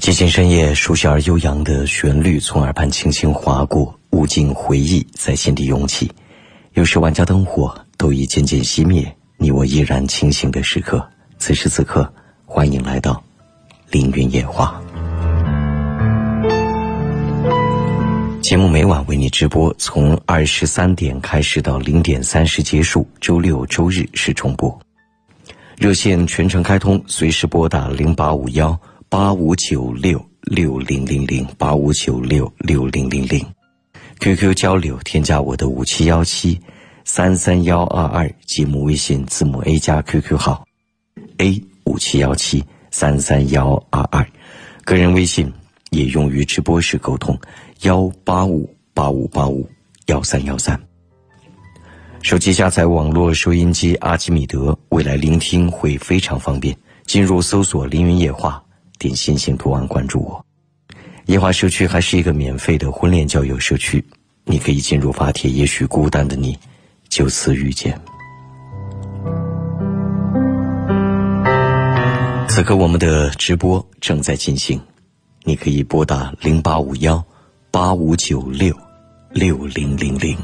寂静深夜，熟悉而悠扬的旋律从耳畔轻轻划过，无尽回忆在心底涌起。有时万家灯火都已渐渐熄灭，你我依然清醒的时刻。此时此刻，欢迎来到凌云夜话。节目每晚为你直播，从二十三点开始到零点三十结束，周六周日是重播。热线全程开通，随时拨打零八五幺。八五九六六零零零八五九六六零零零，QQ 交流添加我的五七幺七三三幺二二节目微信字母 A 加 QQ 号 A 五七幺七三三幺二二，个人微信也用于直播时沟通幺八五八五八五幺三幺三。手机下载网络收音机阿基米德，未来聆听会非常方便。进入搜索“凌云夜话”。点心形图案关注我，夜话社区还是一个免费的婚恋交友社区，你可以进入发帖，也许孤单的你就此遇见。此刻我们的直播正在进行，你可以拨打零八五幺八五九六六零零零。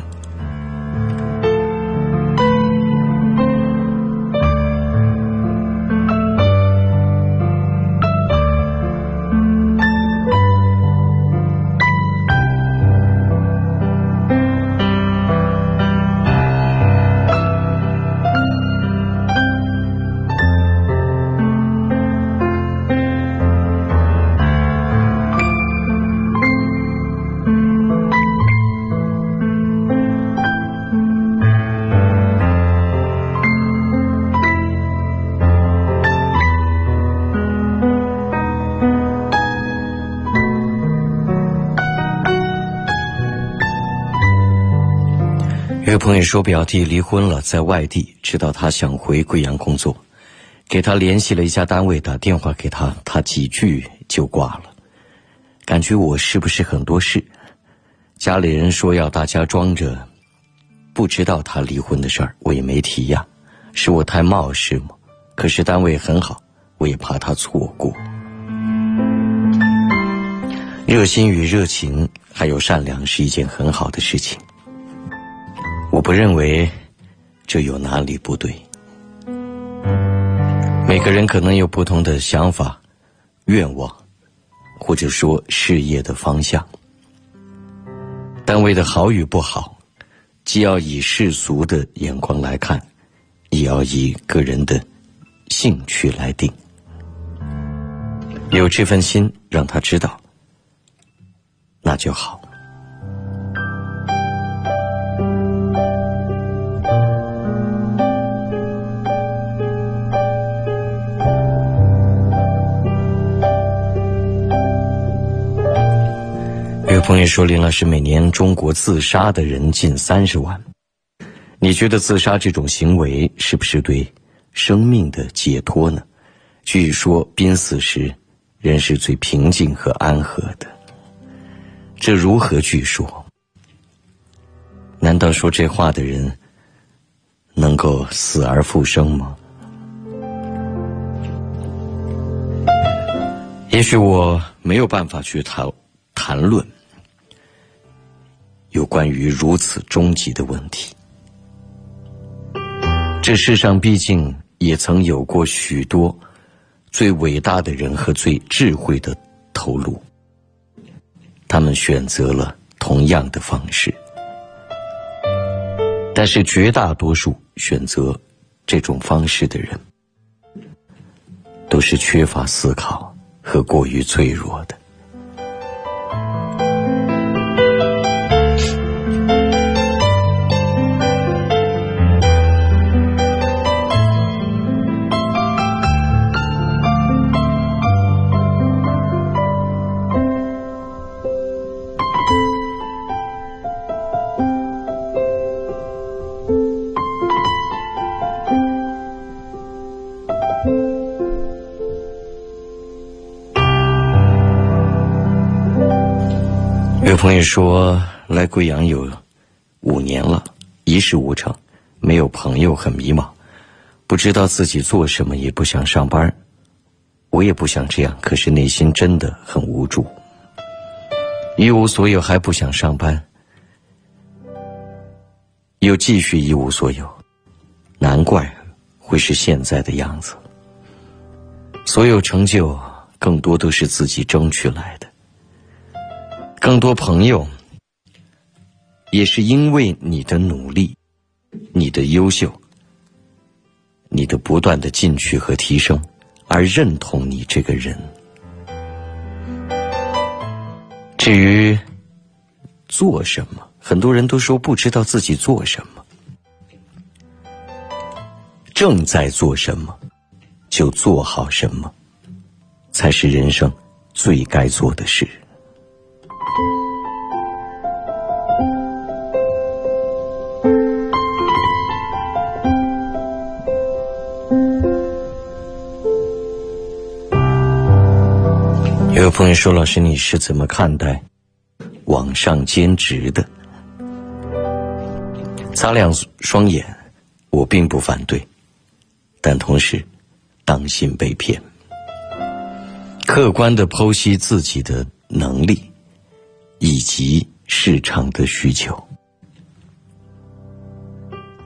朋友说表弟离婚了，在外地，知道他想回贵阳工作，给他联系了一家单位，打电话给他，他几句就挂了。感觉我是不是很多事？家里人说要大家装着不知道他离婚的事儿，我也没提呀。是我太冒失吗？可是单位很好，我也怕他错过。热心与热情还有善良是一件很好的事情。我不认为这有哪里不对。每个人可能有不同的想法、愿望，或者说事业的方向。单位的好与不好，既要以世俗的眼光来看，也要以个人的兴趣来定。有这份心，让他知道，那就好。朋友说：“林老师，每年中国自杀的人近三十万，你觉得自杀这种行为是不是对生命的解脱呢？据说濒死时，人是最平静和安和的。这如何据说？难道说这话的人能够死而复生吗？也许我没有办法去谈谈论。”有关于如此终极的问题，这世上毕竟也曾有过许多最伟大的人和最智慧的头颅，他们选择了同样的方式，但是绝大多数选择这种方式的人，都是缺乏思考和过于脆弱的。有朋友说来贵阳有五年了，一事无成，没有朋友，很迷茫。不知道自己做什么，也不想上班。我也不想这样，可是内心真的很无助，一无所有还不想上班，又继续一无所有，难怪会是现在的样子。所有成就，更多都是自己争取来的，更多朋友，也是因为你的努力，你的优秀。你的不断的进取和提升，而认同你这个人。至于做什么，很多人都说不知道自己做什么，正在做什么，就做好什么，才是人生最该做的事。朋友说：“老师，你是怎么看待网上兼职的？”擦亮双眼，我并不反对，但同时当心被骗。客观的剖析自己的能力以及市场的需求。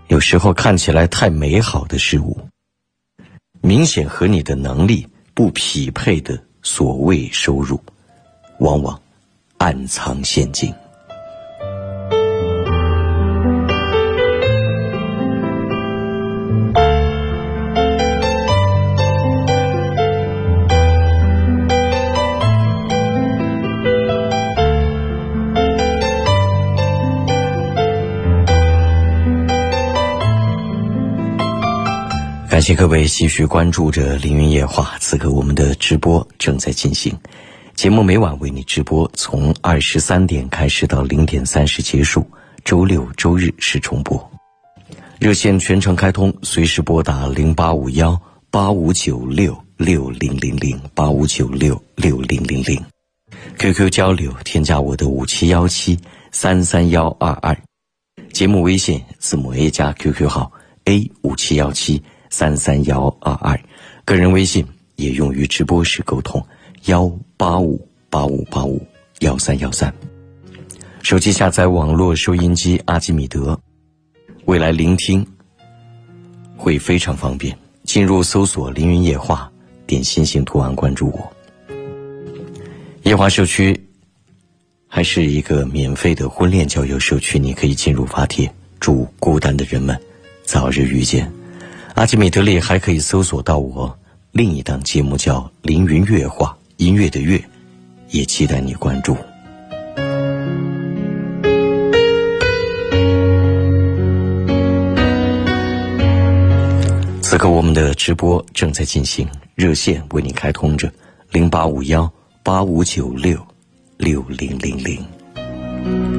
有时候看起来太美好的事物，明显和你的能力不匹配的。所谓收入，往往暗藏陷阱。感谢各位继续关注着《凌云夜话》，此刻我们的直播正在进行，节目每晚为你直播，从二十三点开始到零点三十结束，周六周日是重播。热线全程开通，随时拨打零八五幺八五九六六零零零八五九六六零零零，QQ 交流添加我的五七幺七三三幺二二，节目微信字母 A 加 QQ 号 A 五七幺七。三三幺二二，个人微信也用于直播时沟通，幺八五八五八五幺三幺三。手机下载网络收音机阿基米德，未来聆听会非常方便。进入搜索“凌云夜话”，点心型图案关注我。夜华社区还是一个免费的婚恋交友社区，你可以进入发帖，祝孤单的人们早日遇见。阿基米德里还可以搜索到我另一档节目，叫《凌云乐话》，音乐的乐，也期待你关注。此刻我们的直播正在进行，热线为你开通着零八五幺八五九六六零零零。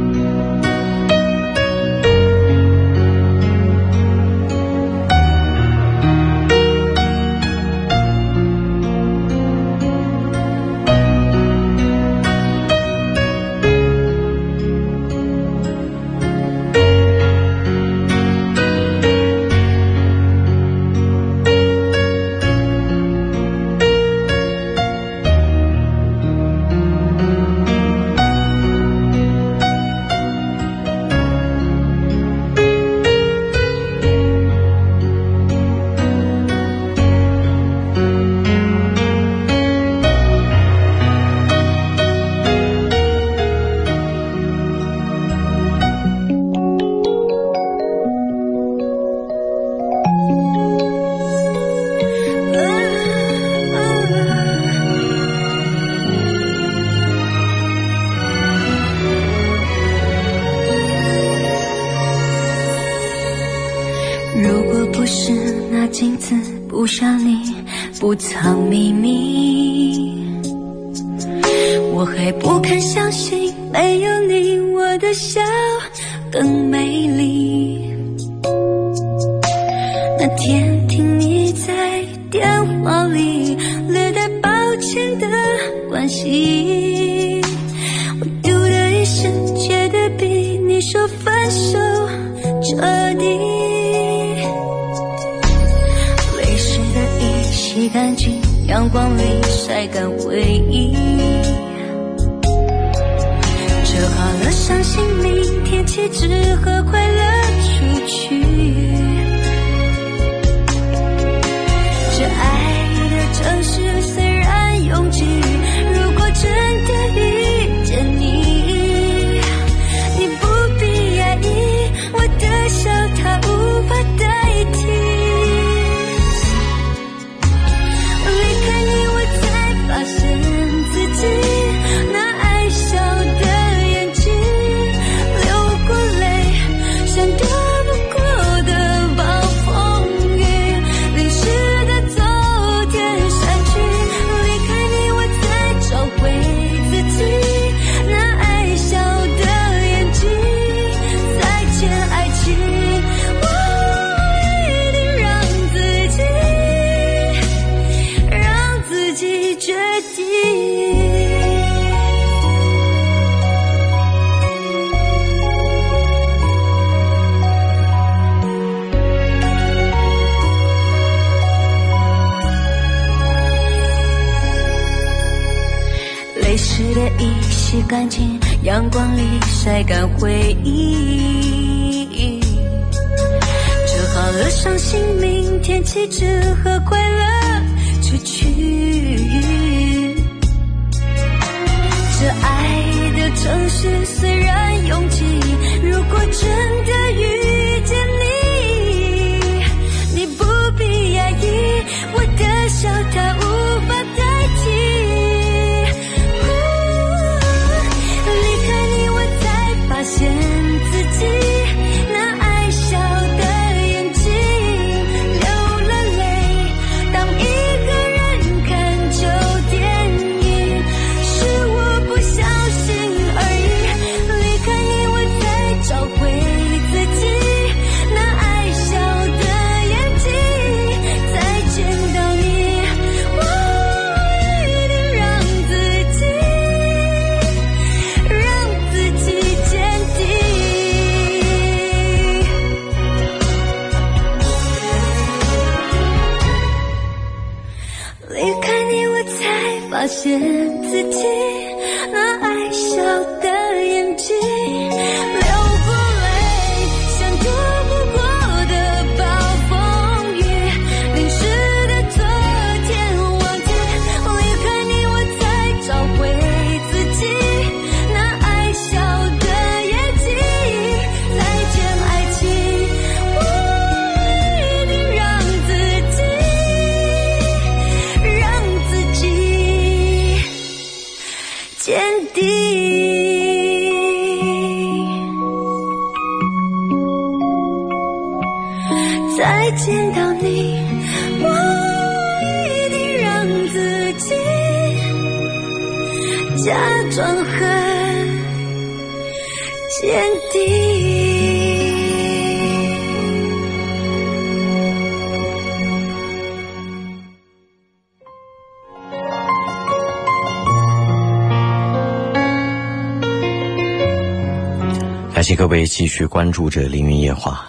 谢各位继续关注着《凌云夜话》，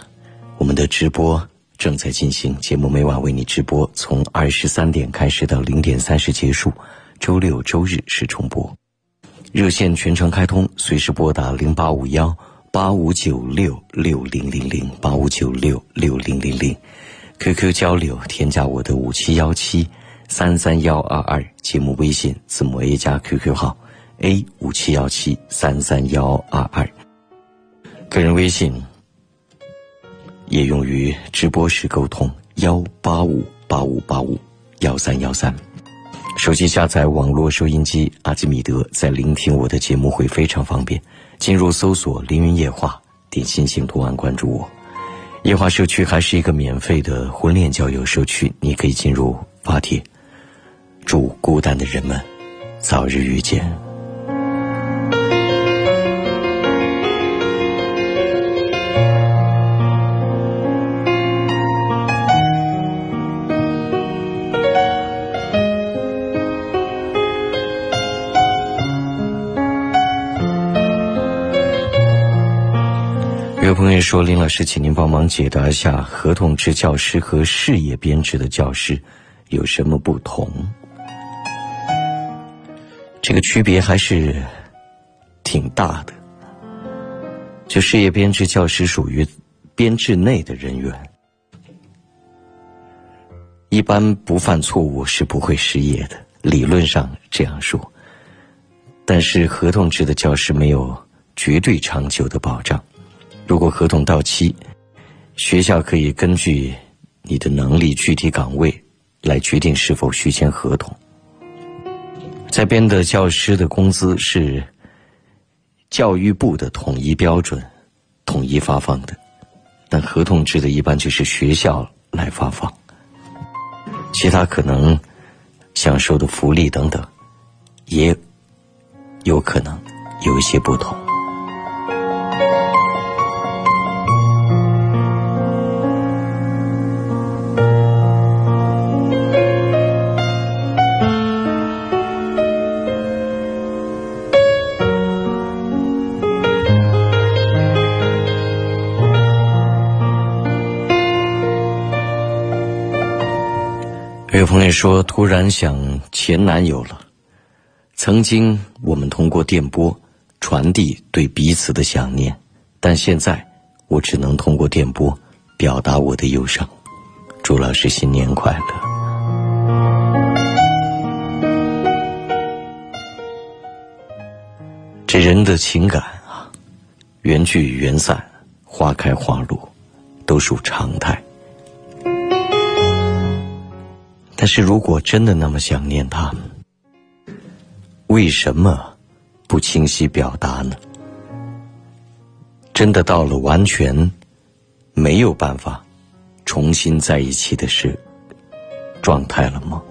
我们的直播正在进行，节目每晚为你直播，从二十三点开始到零点三十结束，周六周日是重播。热线全程开通，随时拨打零八五幺八五九六六零零零八五九六六零零零，QQ 交流添加我的五七幺七三三幺二二，节目微信字母 A 加 QQ 号 A 五七幺七三三幺二二。个人微信也用于直播时沟通，幺八五八五八五幺三幺三。手机下载网络收音机阿基米德，在聆听我的节目会非常方便。进入搜索“凌云夜话”，点心形图案关注我。夜话社区还是一个免费的婚恋交友社区，你可以进入发帖。祝孤单的人们早日遇见。朋友说：“林老师，请您帮忙解答一下合同制教师和事业编制的教师有什么不同？这个区别还是挺大的。就事业编制教师属于编制内的人员，一般不犯错误是不会失业的。理论上这样说，但是合同制的教师没有绝对长久的保障。如果合同到期，学校可以根据你的能力、具体岗位来决定是否续签合同。在编的教师的工资是。教育部的统一标准，统一发放的，但合同制的一般就是学校来发放，其他可能享受的福利等等，也有可能有一些不同。有朋友说，突然想前男友了。曾经我们通过电波传递对彼此的想念，但现在我只能通过电波表达我的忧伤。祝老师新年快乐！这人的情感啊，缘聚缘散，花开花落，都属常态。但是如果真的那么想念他，为什么不清晰表达呢？真的到了完全没有办法重新在一起的时状态了吗？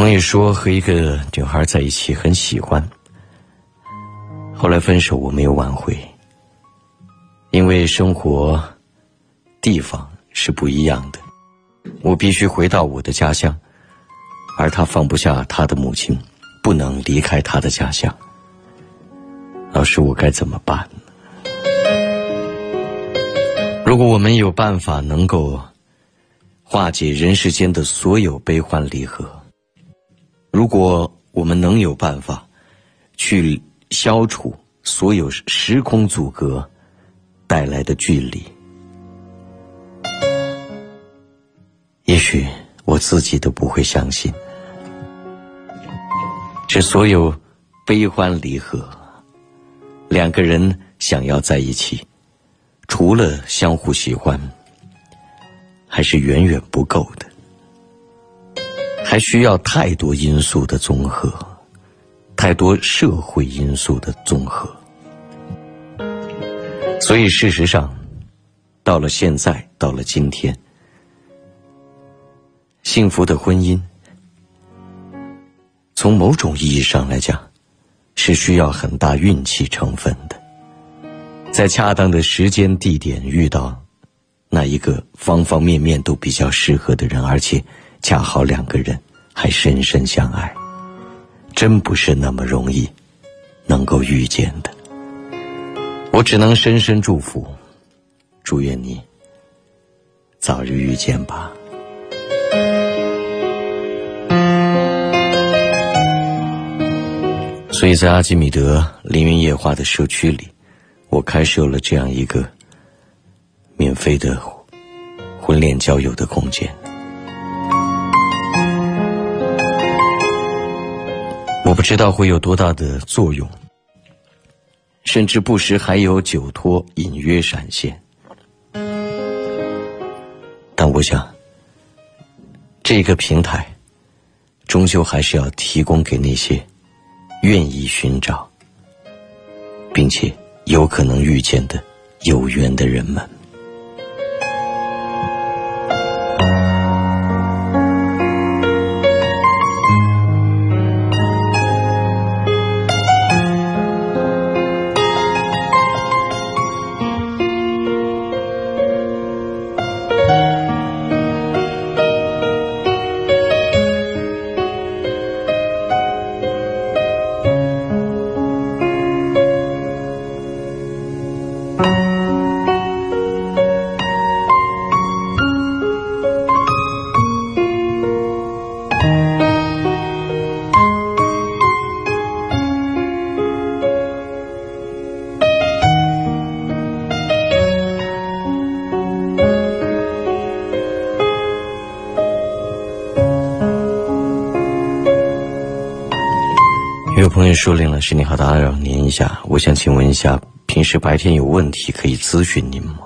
朋友说和一个女孩在一起很喜欢，后来分手，我没有挽回，因为生活地方是不一样的，我必须回到我的家乡，而他放不下他的母亲，不能离开他的家乡。老师，我该怎么办？如果我们有办法能够化解人世间的所有悲欢离合。如果我们能有办法去消除所有时空阻隔带来的距离，也许我自己都不会相信，这所有悲欢离合，两个人想要在一起，除了相互喜欢，还是远远不够的。还需要太多因素的综合，太多社会因素的综合。所以，事实上，到了现在，到了今天，幸福的婚姻，从某种意义上来讲，是需要很大运气成分的，在恰当的时间、地点遇到那一个方方面面都比较适合的人，而且。恰好两个人还深深相爱，真不是那么容易能够遇见的。我只能深深祝福，祝愿你早日遇见吧。所以在阿基米德凌云夜话的社区里，我开设了这样一个免费的婚恋交友的空间。我不知道会有多大的作用，甚至不时还有酒托隐约闪现。但我想，这个平台，终究还是要提供给那些愿意寻找，并且有可能遇见的有缘的人们。舒：“林老师，你好，打扰您一下，我想请问一下，平时白天有问题可以咨询您吗？”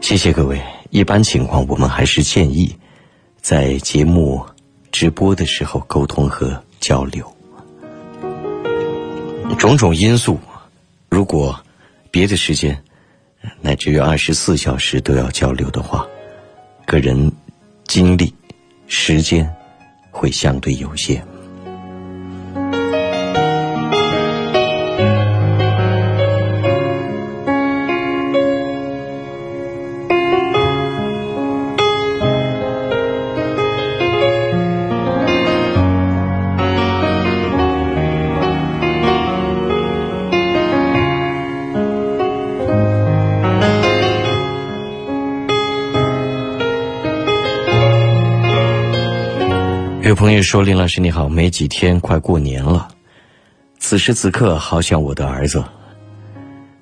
谢谢各位。一般情况，我们还是建议在节目直播的时候沟通和交流。种种因素，如果别的时间乃至于二十四小时都要交流的话，个人精力、时间会相对有限。朋友说：“林老师你好，没几天快过年了，此时此刻好想我的儿子。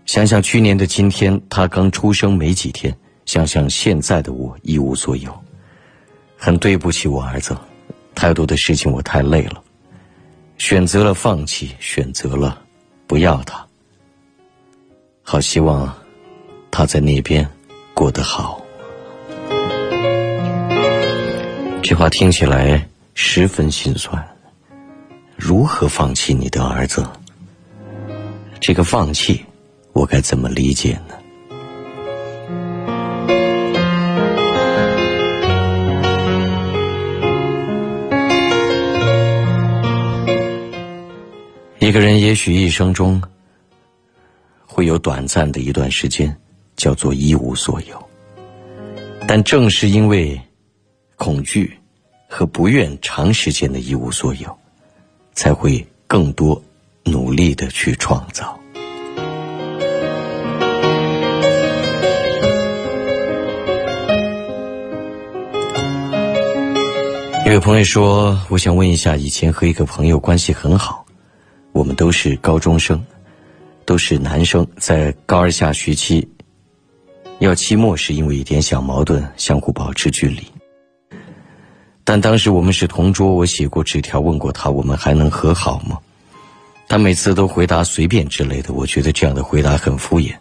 想想去年的今天，他刚出生没几天；想想现在的我一无所有，很对不起我儿子。太多的事情我太累了，选择了放弃，选择了不要他。好希望他在那边过得好。”这话听起来。十分心酸，如何放弃你的儿子？这个放弃，我该怎么理解呢？一个人也许一生中会有短暂的一段时间，叫做一无所有，但正是因为恐惧。和不愿长时间的一无所有，才会更多努力的去创造。有位朋友说：“我想问一下，以前和一个朋友关系很好，我们都是高中生，都是男生，在高二下学期要期末时，因为一点小矛盾，相互保持距离。”但当时我们是同桌，我写过纸条问过他，我们还能和好吗？他每次都回答随便之类的，我觉得这样的回答很敷衍，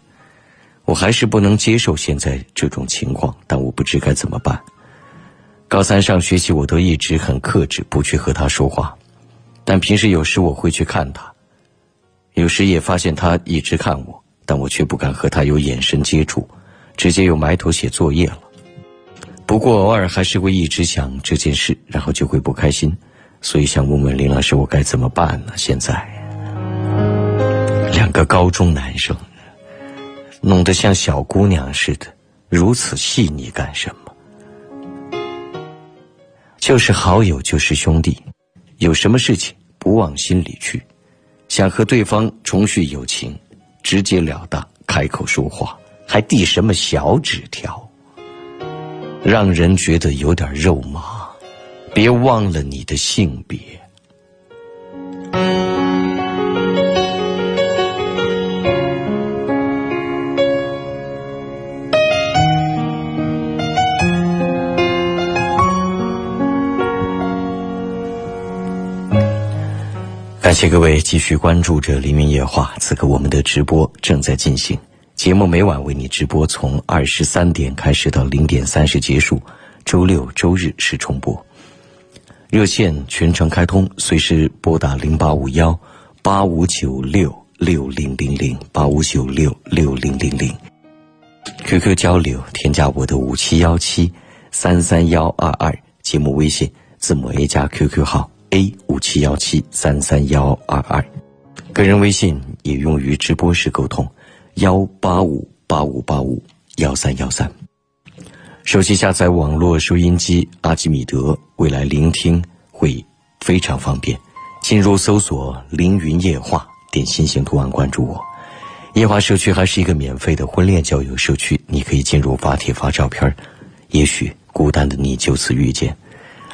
我还是不能接受现在这种情况，但我不知该怎么办。高三上学期我都一直很克制，不去和他说话，但平时有时我会去看他，有时也发现他一直看我，但我却不敢和他有眼神接触，直接又埋头写作业了。不过偶尔还是会一直想这件事，然后就会不开心，所以想问问林老师，我该怎么办呢？现在两个高中男生弄得像小姑娘似的，如此细腻干什么？就是好友，就是兄弟，有什么事情不往心里去，想和对方重续友情，直截了当开口说话，还递什么小纸条？让人觉得有点肉麻，别忘了你的性别。感谢各位继续关注着《黎明夜话》，此刻我们的直播正在进行。节目每晚为你直播，从二十三点开始到零点三十结束，周六周日是重播。热线全程开通，随时拨打零八五幺八五九六六零零零八五九六六零零零。QQ 交流，添加我的五七幺七三三幺二二节目微信，字母 A 加 QQ 号 A 五七幺七三三幺二二，个人微信也用于直播时沟通。幺八五八五八五幺三幺三，手机下载网络收音机阿基米德，未来聆听会非常方便。进入搜索“凌云夜话”，点心形图案关注我。夜话社区还是一个免费的婚恋交友社区，你可以进入发帖发照片也许孤单的你就此遇见。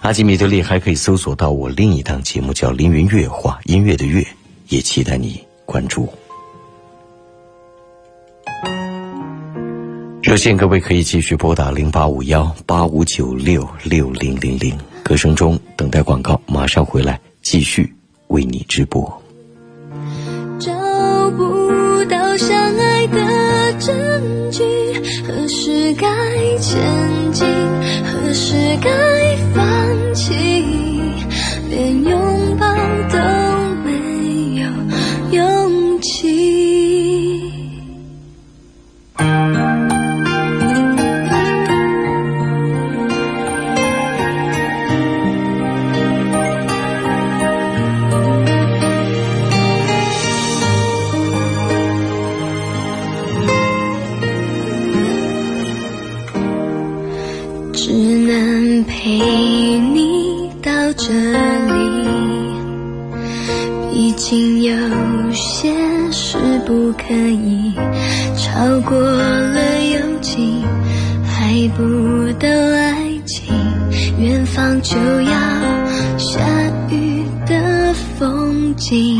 阿基米德里还可以搜索到我另一档节目叫“凌云乐话”，音乐的乐，也期待你关注。热线各位可以继续拨打零八五幺八五九六六零零零，歌声中等待广告，马上回来继续为你直播。找不到相爱的证据，何时该前进，何时该放弃，连拥可以。超过了友情，还不到爱情，远方就要下雨的风景，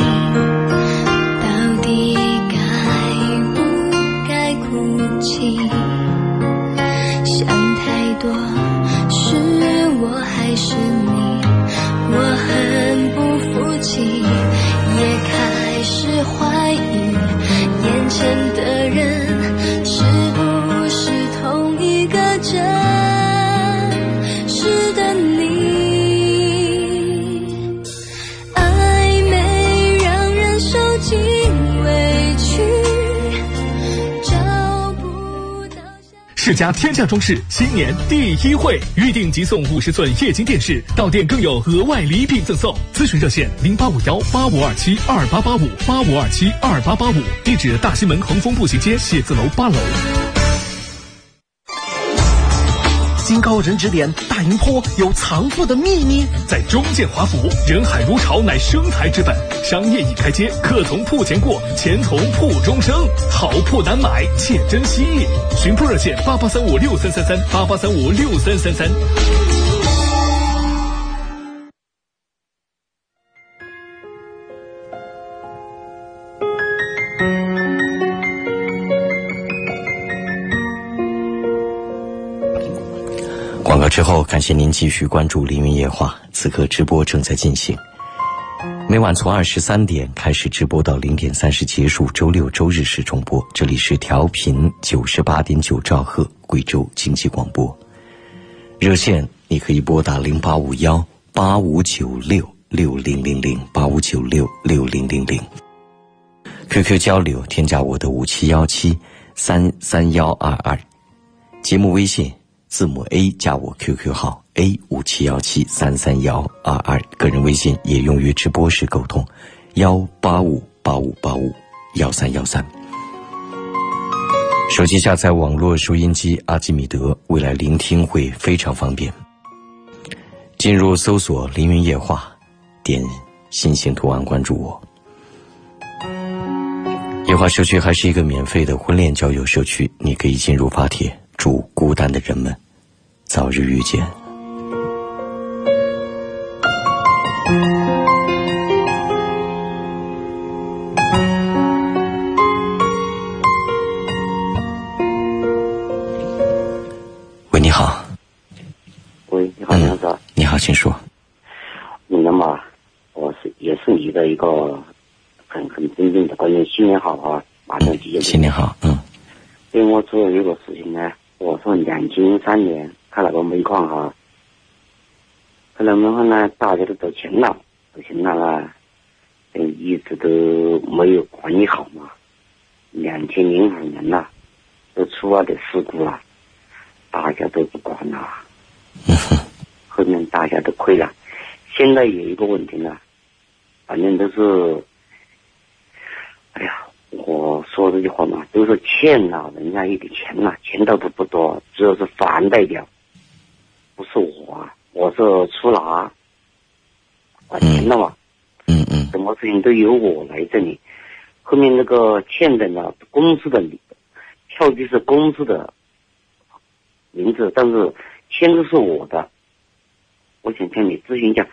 世家天价装饰新年第一会，预定即送五十寸液晶电视，到店更有额外礼品赠送。咨询热线零八五幺八五二七二八八五八五二七二八八五，地址大西门恒丰步行街写字楼八楼。高人指点，大营坡有藏富的秘密。在中建华府，人海如潮乃生财之本。商业已开街，客从铺前过，钱从铺中生。好铺难买，且珍惜。寻铺热线八八三五六三三三八八三五六三三三。之后，感谢您继续关注《凌云夜话》，此刻直播正在进行。每晚从二十三点开始直播到零点三十结束，周六周日是重播。这里是调频九十八点九兆赫贵州经济广播。热线你可以拨打零八五幺八五九六六零零零八五九六六零零零。QQ 交流，添加我的五七幺七三三幺二二。节目微信字母 A 加我 QQ 号 A 五七幺七三三幺二二，个人微信也用于直播时沟通，幺八五八五八五幺三幺三。手机下载网络收音机阿基米德，未来聆听会非常方便。进入搜索“凌云夜话”，点心形图案关注我。夜话社区还是一个免费的婚恋交友社区，你可以进入发帖，祝孤单的人们早日遇见。钱了，不行了呢，嗯，一直都没有管理好嘛。两千零五年了，都出了点事故了，大家都不管了，后面大家都亏了。现在有一个问题呢，反正都是，哎呀。我说这句话嘛，都是欠了人家一点钱了，钱倒不不多，主要是还代表，不是我，啊，我是出纳，管钱了嘛，嗯嗯，什么事情都由我来这里，后面那个欠的呢，公司的票据是公司的名字，但是签字是我的，我想向你咨询一下，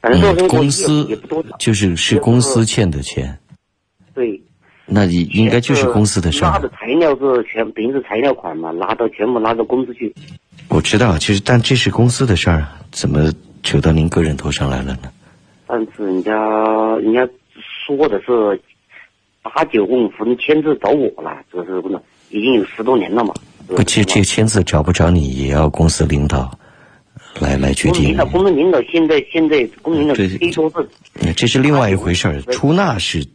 反正嗯，公司也不多少，就是是公司欠的钱，对。那你应该就是公司的事儿。拉的材料是全，等于是材料款嘛，拿到全部拿到公司去。我知道，其实但这是公司的事儿。啊，怎么扯到您个人头上来了呢？但是人家人家说的是八九问分签字找我了，这是不是已经有十多年了嘛？不，这这签字找不着你，也要公司领导来来决定。领导，公司领导现在现在公司领导可以说是，这是另外一回事儿。出纳是。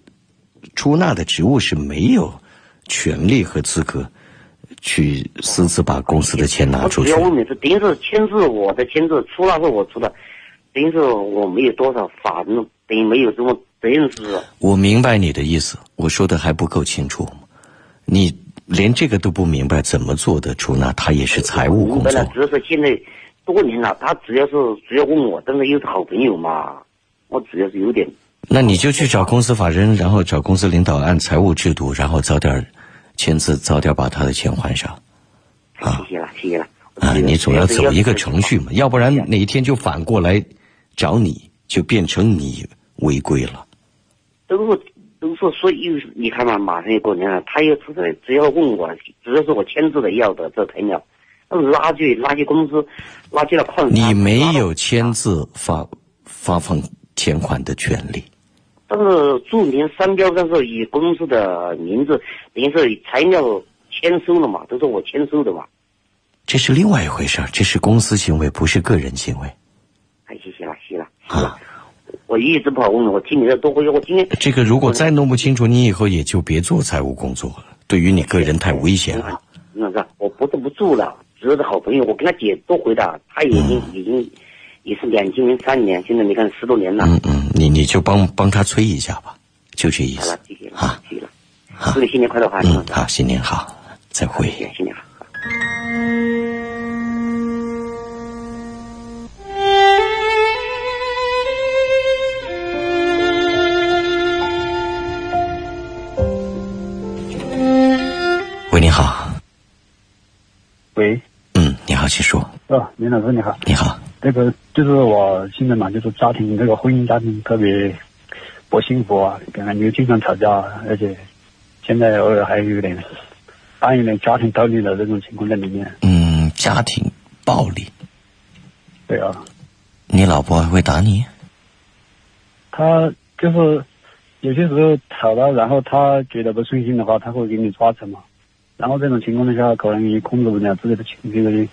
出纳的职务是没有权利和资格去私自把公司的钱拿出去。我主要问的是，等于是签字我的签字，出纳是我出的，等于是我没有多少法律，等于没有什么责任是。我明白你的意思，我说的还不够清楚吗？你连这个都不明白，怎么做的出纳？他也是财务工作。明白了，只是现在多年了，他只要是只要问我，但是又是好朋友嘛，我主要是有点。那你就去找公司法人，然后找公司领导按财务制度，然后早点签字，早点把他的钱还上。啊，谢谢了，谢谢了。啊，你总要走一个程序嘛，要不然哪一天就反过来找你，就变成你违规了。都是都是说又你看嘛，马上要过年了，他又出来，只要问我，只要是我签字的要的这材料，垃圾垃圾公司垃圾的矿你没有签字发发放钱款的权利。但是注明商标但是以公司的名字，等于是材料签收了嘛，都是我签收的嘛。这是另外一回事这是公司行为，不是个人行为。哎，谢谢了，谢了，谢了。我一直不好问，我听你的多回，我今天这个如果再弄不清楚，你以后也就别做财务工作了，对于你个人太危险了。那个，我不是不做了，只是好朋友，我跟他姐多回答，他已经、已经也是两千零三年，现在你看十多年了。嗯嗯，你你就帮帮他催一下吧，就这意思。好了，谢谢啊，谢谢了。好，祝你新年快乐，哈。嗯，好，新年好，再会。新年好。喂，你好。喂。嗯，你好，请说。哦，林老师你好。你好。这个就是我现在嘛，就是家庭这个婚姻家庭特别不幸福啊，跟俺女经常吵架，而且现在偶尔还有点伴有点家庭暴力的这种情况在里面。嗯，家庭暴力。对啊。你老婆还会打你？他就是有些时候吵了，然后他觉得不顺心的话，他会给你抓扯嘛。然后这种情况之下，可能你控制不了自己的情绪，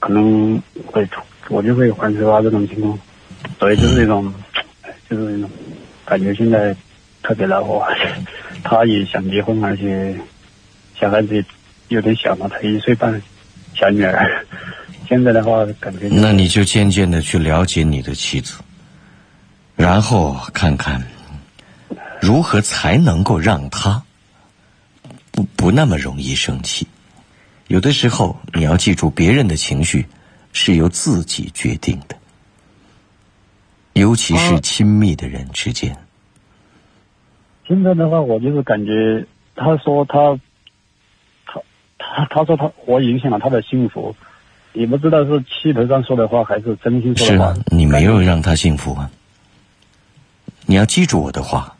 可能会我就会还手啊这种情况，所以就是那种，就是那种感觉现在特别恼火。他也想结婚，而且小孩子有点小嘛，才一岁半，小女儿。现在的话，感觉那你就渐渐的去了解你的妻子，然后看看如何才能够让她不不那么容易生气。有的时候你要记住，别人的情绪是由自己决定的，尤其是亲密的人之间。现在的话，我就是感觉，他说他，他他他说他我影响了他的幸福。也不知道是气头上说的话，还是真心说的话。是你没有让他幸福啊！你要记住我的话，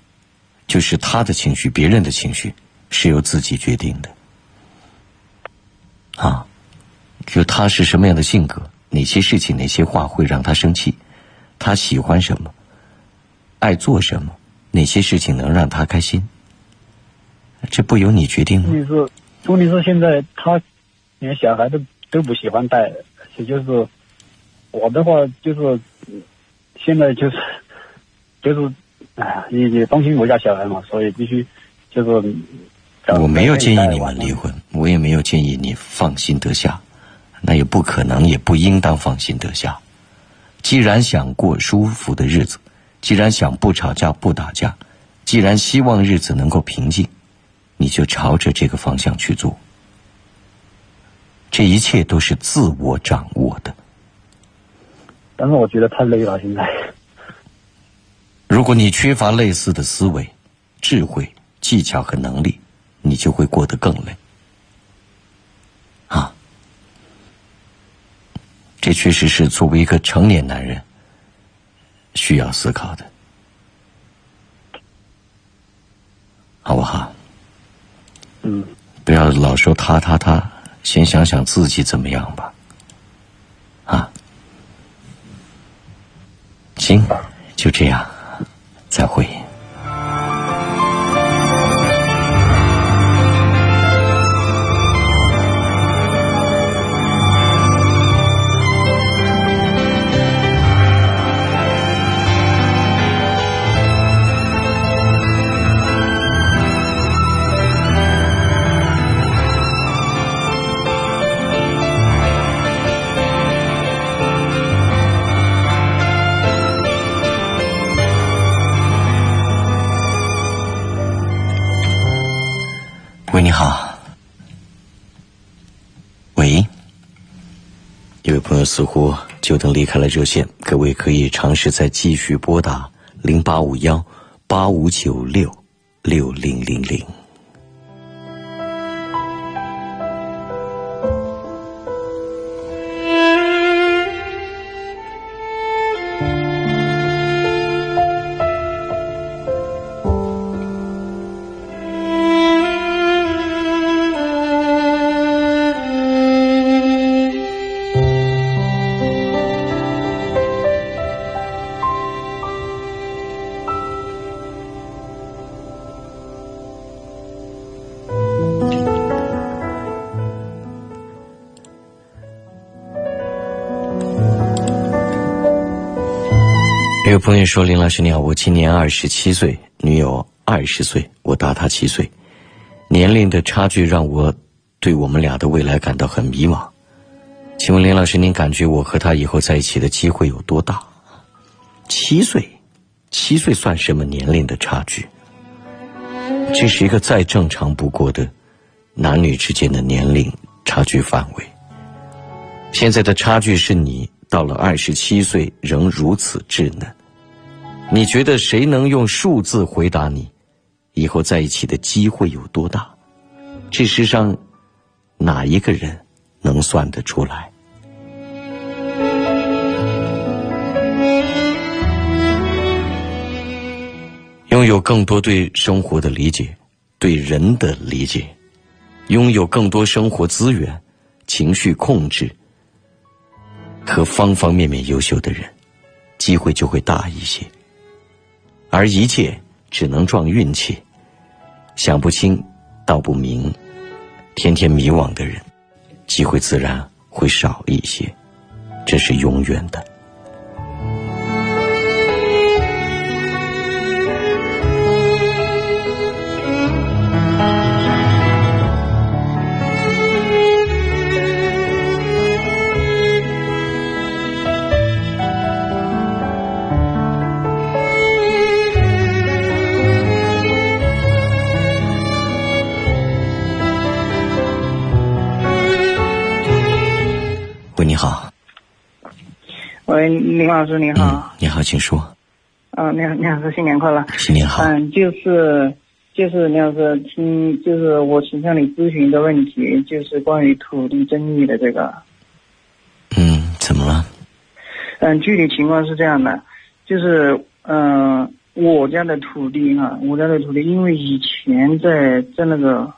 就是他的情绪、别人的情绪是由自己决定的。啊，就他是什么样的性格，哪些事情、哪些话会让他生气，他喜欢什么，爱做什么，哪些事情能让他开心，这不由你决定吗？是问题是现在他连小孩都都不喜欢带，而且就是我的话就是嗯现在就是 就是哎呀，你你放心我家小孩嘛，所以必须就是。我没有建议你们离婚，我也没有建议你放心得下，那也不可能，也不应当放心得下。既然想过舒服的日子，既然想不吵架不打架，既然希望日子能够平静，你就朝着这个方向去做。这一切都是自我掌握的。但是我觉得太累了，现在。如果你缺乏类似的思维、智慧、技巧和能力，你就会过得更累。这确实是作为一个成年男人需要思考的，好不好？嗯，不要老说他他他，先想想自己怎么样吧。啊，行，就这样，再会。似乎就等离开了热线，各位可以尝试再继续拨打零八五幺八五九六六零零零。有朋友说：“林老师你好，我今年二十七岁，女友二十岁，我大她七岁，年龄的差距让我对我们俩的未来感到很迷茫。请问林老师，您感觉我和她以后在一起的机会有多大？七岁，七岁算什么年龄的差距？这是一个再正常不过的男女之间的年龄差距范围。现在的差距是你到了二十七岁仍如此稚嫩。”你觉得谁能用数字回答你以后在一起的机会有多大？这世上哪一个人能算得出来？拥有更多对生活的理解，对人的理解，拥有更多生活资源、情绪控制和方方面面优秀的人，机会就会大一些。而一切只能撞运气，想不清，道不明，天天迷惘的人，机会自然会少一些，这是永远的。喂，林老师你嗯好，，你好，请说。啊，你好林老师新年快乐。新年好。嗯，就是就是林老师听，就是我请向你咨询一个问题，就是关于土地争议的这个。嗯，怎么了？嗯，具体情况是这样的，就是嗯、我家的土地哈，我家的土地，因为以前在在那个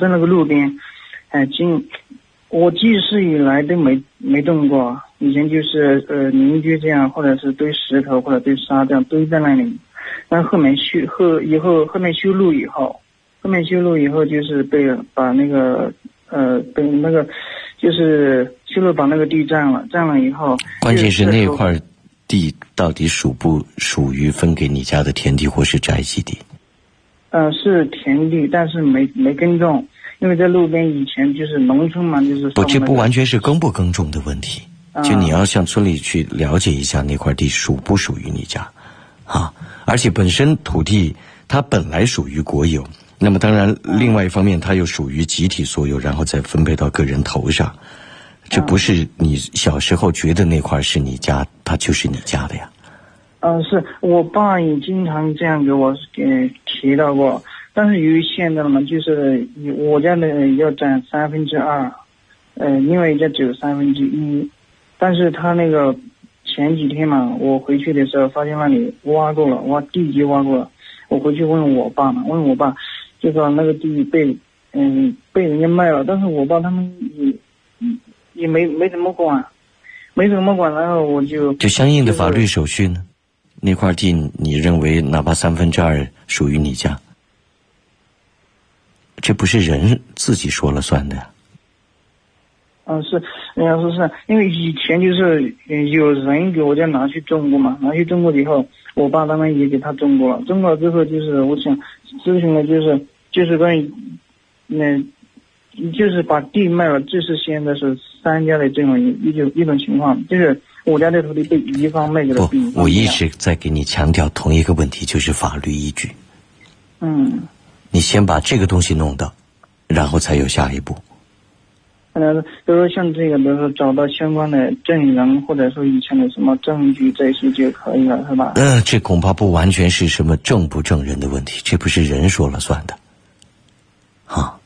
在那个路边，哎，经我记事以来都没没动过，以前就是呃邻居这样，或者是堆石头或者堆沙这样堆在那里，但后面修后以后后面修路以后，后面修路以后就是被把那个呃被那个就是修路把那个地占了，占了以后，关键是那块地到底属不属于分给你家的田地或是宅基地？呃，是田地，但是没没耕种，因为在路边以前就是农村嘛，就是不，上那个这不完全是耕不耕种的问题，啊就你要向村里去了解一下那块地属不属于你家，啊，而且本身土地它本来属于国有，那么当然另外一方面它又属于集体所有，然后再分配到个人头上，这不是你小时候觉得那块是你家，它就是你家的呀。嗯、是。我爸也经常这样给我给提到过，但是由于现在嘛，就是我家的要占三分之二，呃，另外一家只有三分之一，但是他那个前几天嘛，我回去的时候发现那里挖过了，挖地基挖过了，我回去问我爸嘛，问我爸，就说那个地被嗯被人家卖了，但是我爸他们也也没没怎么管，没怎么管，然后我就就相应的法律手续呢？那块地，你认为哪怕三分之二属于你家，这不是人自己说了算的呀？嗯，是，人家说是因为以前就是呃有人给我家拿去种过嘛，拿去种过以后，我爸他们也给他种过了，种过了之后就是我想咨询的就是就是关于，那、就是把地卖了，这是现在是三家的这种一一种一种情况，就是我家的土地被乙方卖给了不丙，方。我一直在给你强调同一个问题，就是法律依据。嗯，你先把这个东西弄到，然后才有下一步。可能比如说像这个，比如说找到相关的证人，或者说以前的什么证据这些就可以了，是吧？嗯、这恐怕不完全是什么证不证人的问题，这不是人说了算的。啊，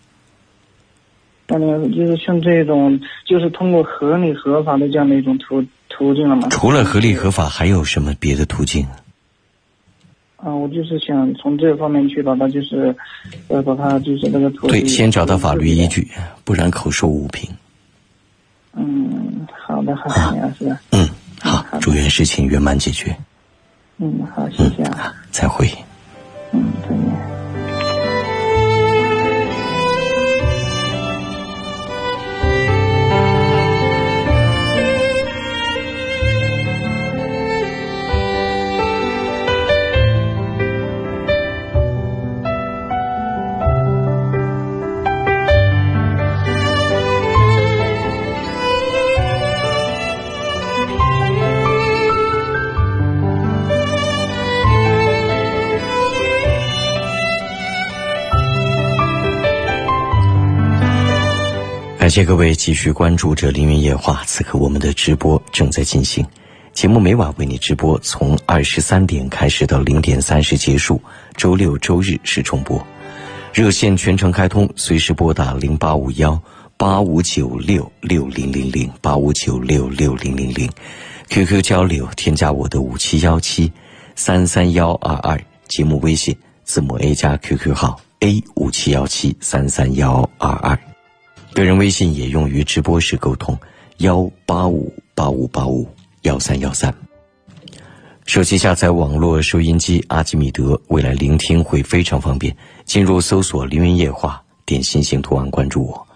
那那个就是像这种，就是通过合理合法的这样的一种途途径了嘛？除了合理合法，还有什么别的途径？啊，我就是想从这方面去把它就是，呃，把它就是那个土地。对，先找到法律依。据，不然口说无凭。嗯，好的，好的，杨师。嗯，好祝愿事情圆满解决。嗯，好，谢谢啊。再会。嗯，再见。感谢各位继续关注着《凌云夜话》，此刻我们的直播正在进行，节目每晚为你直播，从二十三点开始到零点三十结束，周六周日是重播，热线全程开通，随时拨打零八五幺八五九六六零零零八五九六六零零零，QQ 交流添加我的五七幺七三三幺二二，节目微信字母 A 加 QQ 号 A 五七幺七三三幺二二。个人微信也用于直播时沟通，幺八五八五八五幺三幺三。手机下载网络收音机阿基米德，未来聆听会非常方便。进入搜索“凌云夜话”，点心形图案关注我。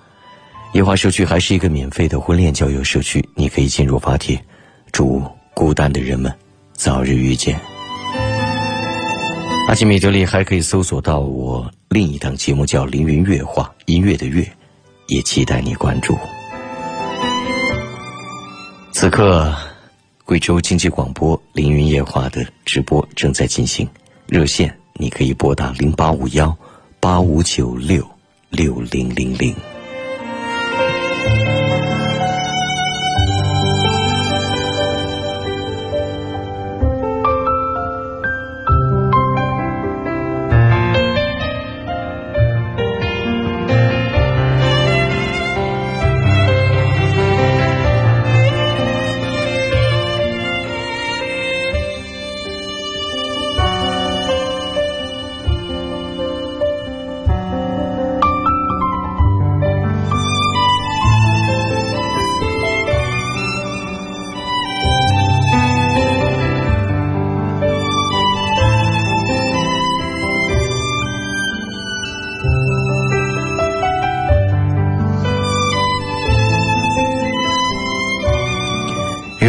夜话社区还是一个免费的婚恋交友社区，你可以进入发帖。祝孤单的人们早日遇见。阿基米德里还可以搜索到我另一档节目，叫《凌云乐话》，音乐的乐。也期待你关注。此刻，贵州经济广播《凌云夜话》的直播正在进行，热线你可以拨打零八五幺八五九六六零零零。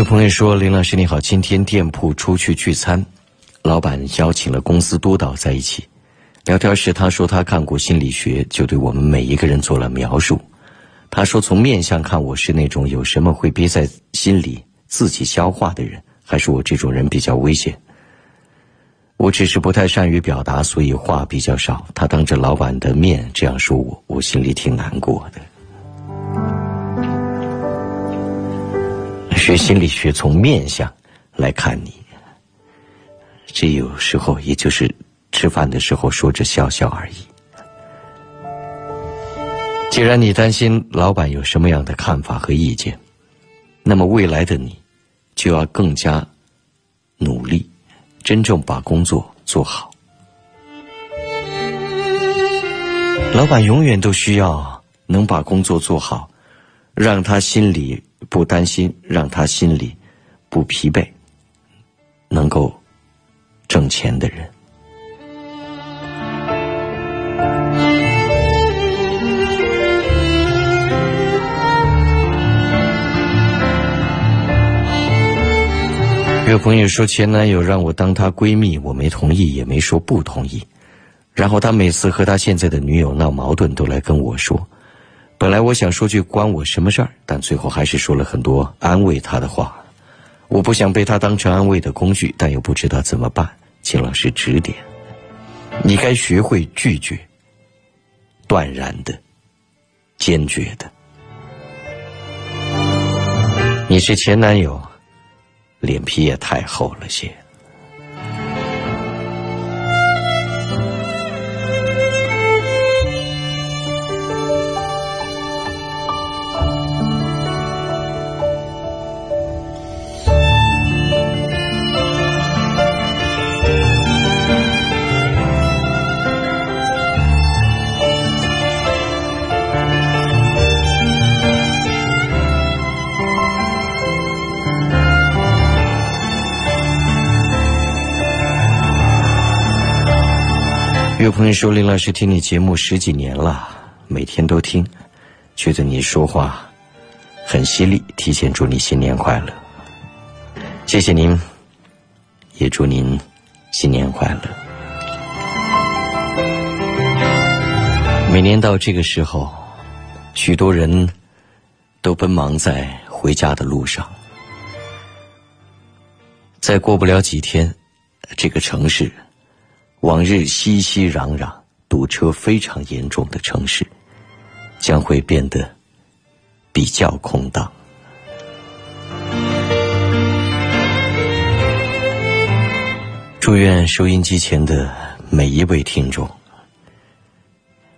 有朋友说：“林老师你好，今天店铺出去聚餐，老板邀请了公司督导在一起。聊天时他说他看过心理学，就对我们每一个人做了描述。他说从面相看我是那种有什么会憋在心里自己消化的人，还是我这种人比较危险。我只是不太善于表达，所以话比较少。他当着老板的面这样说我，我心里挺难过的。”学心理学从面相来看你，这有时候也就是吃饭的时候说着笑笑而已。既然你担心老板有什么样的看法和意见，那么未来的你就要更加努力，真正把工作做好。老板永远都需要能把工作做好，让他心里。不担心，让他心里不疲惫，能够挣钱的人。有朋友说前男友让我当他闺蜜，我没同意，也没说不同意。然后他每次和他现在的女友闹矛盾，都来跟我说。本来我想说句关我什么事儿，但最后还是说了很多安慰他的话。我不想被他当成安慰的工具，但又不知道怎么办，请老师指点。你该学会拒绝，断然的，坚决的。你是前男友，脸皮也太厚了些。朋友说：“林老师听你节目十几年了，每天都听，觉得你说话很犀利。提前祝你新年快乐，谢谢您，也祝您新年快乐。每年到这个时候，许多人都奔忙在回家的路上，再过不了几天，这个城市。”往日熙熙攘攘、堵车非常严重的城市，将会变得比较空荡。祝愿收音机前的每一位听众，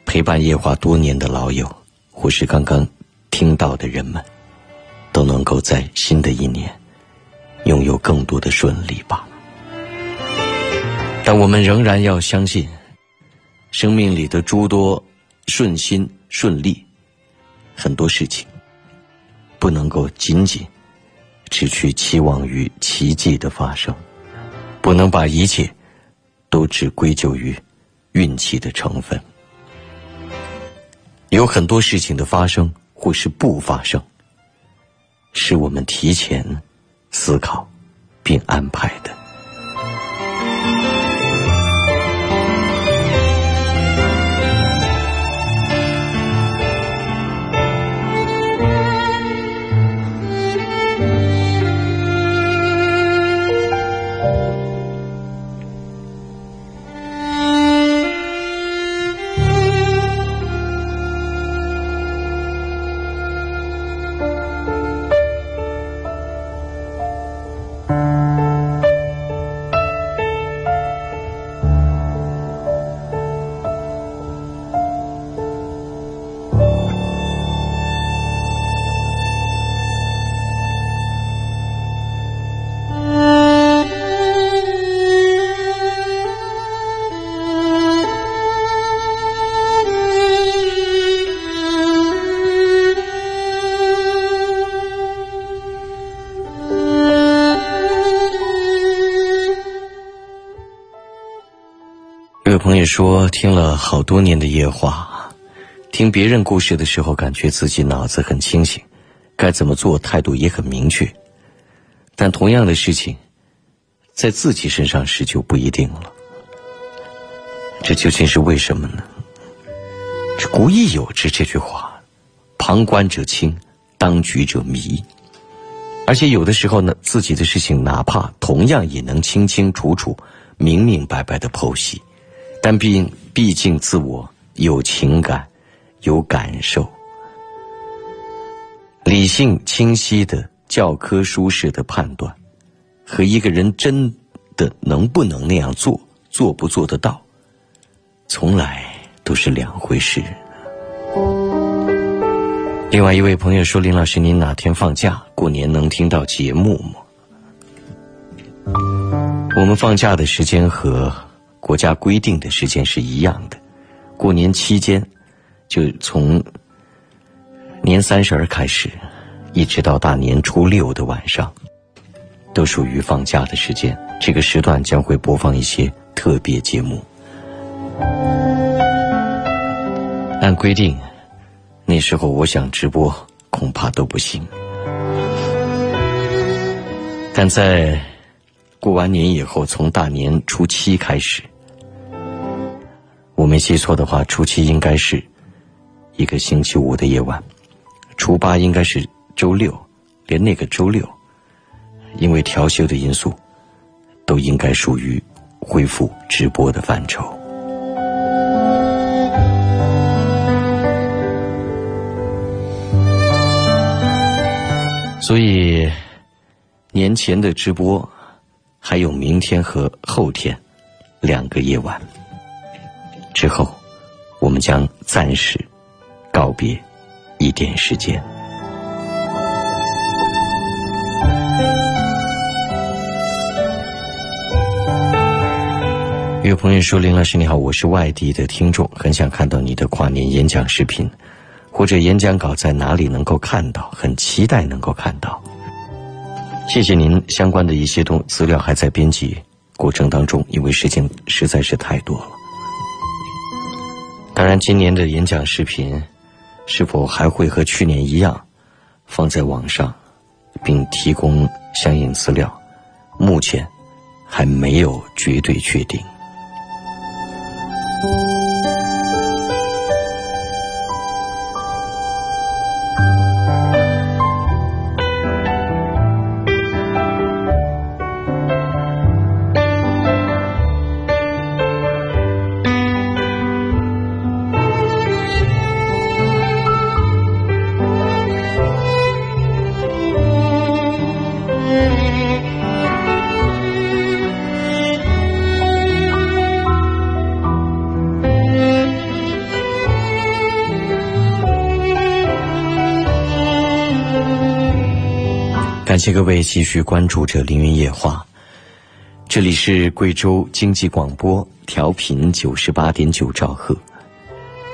陪伴夜话多年的老友，或是刚刚听到的人们，都能够在新的一年拥有更多的顺利吧。但我们仍然要相信，生命里的诸多顺心顺利，很多事情不能够仅仅只去期望于奇迹的发生，不能把一切都只归咎于运气的成分。有很多事情的发生或是不发生，是我们提前思考并安排的。说，听了好多年的夜话，听别人故事的时候，感觉自己脑子很清醒，该怎么做，态度也很明确。但同样的事情，在自己身上时就不一定了。这究竟是为什么呢？这古已有之这句话：“旁观者清，当局者迷。”而且有的时候呢，自己的事情哪怕同样也能清清楚楚、明明白白的剖析，但毕毕竟自我有情感、有感受，理性清晰的教科书式的判断，和一个人真的能不能那样做、做不做得到，从来都是两回事。另外一位朋友说：“林老师，您哪天放假？过年能听到节目吗？”我们放假的时间和国家规定的时间是一样的。过年期间，就从年三十儿开始，一直到大年初六的晚上，都属于放假的时间。这个时段将会播放一些特别节目。按规定。那时候我想直播，恐怕都不行。但在过完年以后，从大年初七开始，我没记错的话，初七应该是一个星期五的夜晚，初八应该是周六，连那个周六，因为调休的因素，都应该属于恢复直播的范畴。所以，年前的直播还有明天和后天两个夜晚。之后，我们将暂时告别一点时间。有朋友说：“林老师你好，我是外地的听众，很想看到你的跨年演讲视频。”或者演讲稿在哪里能够看到？很期待能够看到。谢谢您，相关的一些东资料还在编辑过程当中，因为时间实在是太多了。当然，今年的演讲视频是否还会和去年一样放在网上，并提供相应资料，目前还没有绝对确定。谢各位继续关注着《凌云夜话》，这里是贵州经济广播，调频九十八点九兆赫。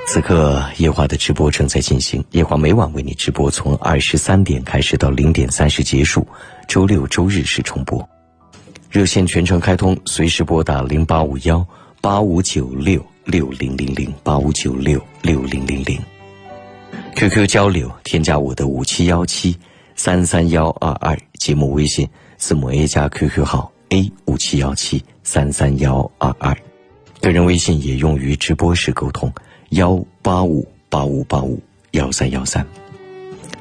此刻夜话的直播正在进行，夜话每晚为你直播，从二十三点开始到零点三十结束，周六周日是重播。热线全程开通，随时拨打零八五幺八五九六六零零零八五九六六零零零。QQ 交流，添加我的五七幺七。三三幺二二节目微信字母 A 加 QQ 号 A 五七幺七三三幺二二，个人微信也用于直播时沟通幺八五八五八五幺三幺三。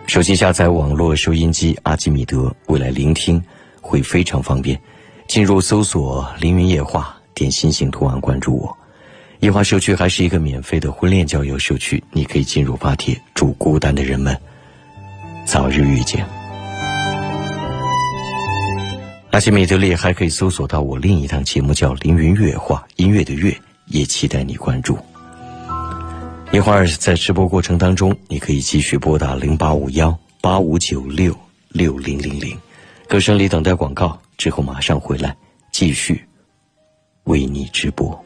手机下载网络收音机阿基米德，未来聆听会非常方便。进入搜索“凌云夜话”，点心形图案关注我。夜话社区还是一个免费的婚恋交友社区，你可以进入发帖，祝孤单的人们。早日遇见。阿西米德里还可以搜索到我另一档节目，叫《凌云乐话》，音乐的乐，也期待你关注。一会儿在直播过程当中，你可以继续拨打零八五幺八五九六六零零零，歌声里等待广告，之后马上回来继续为你直播。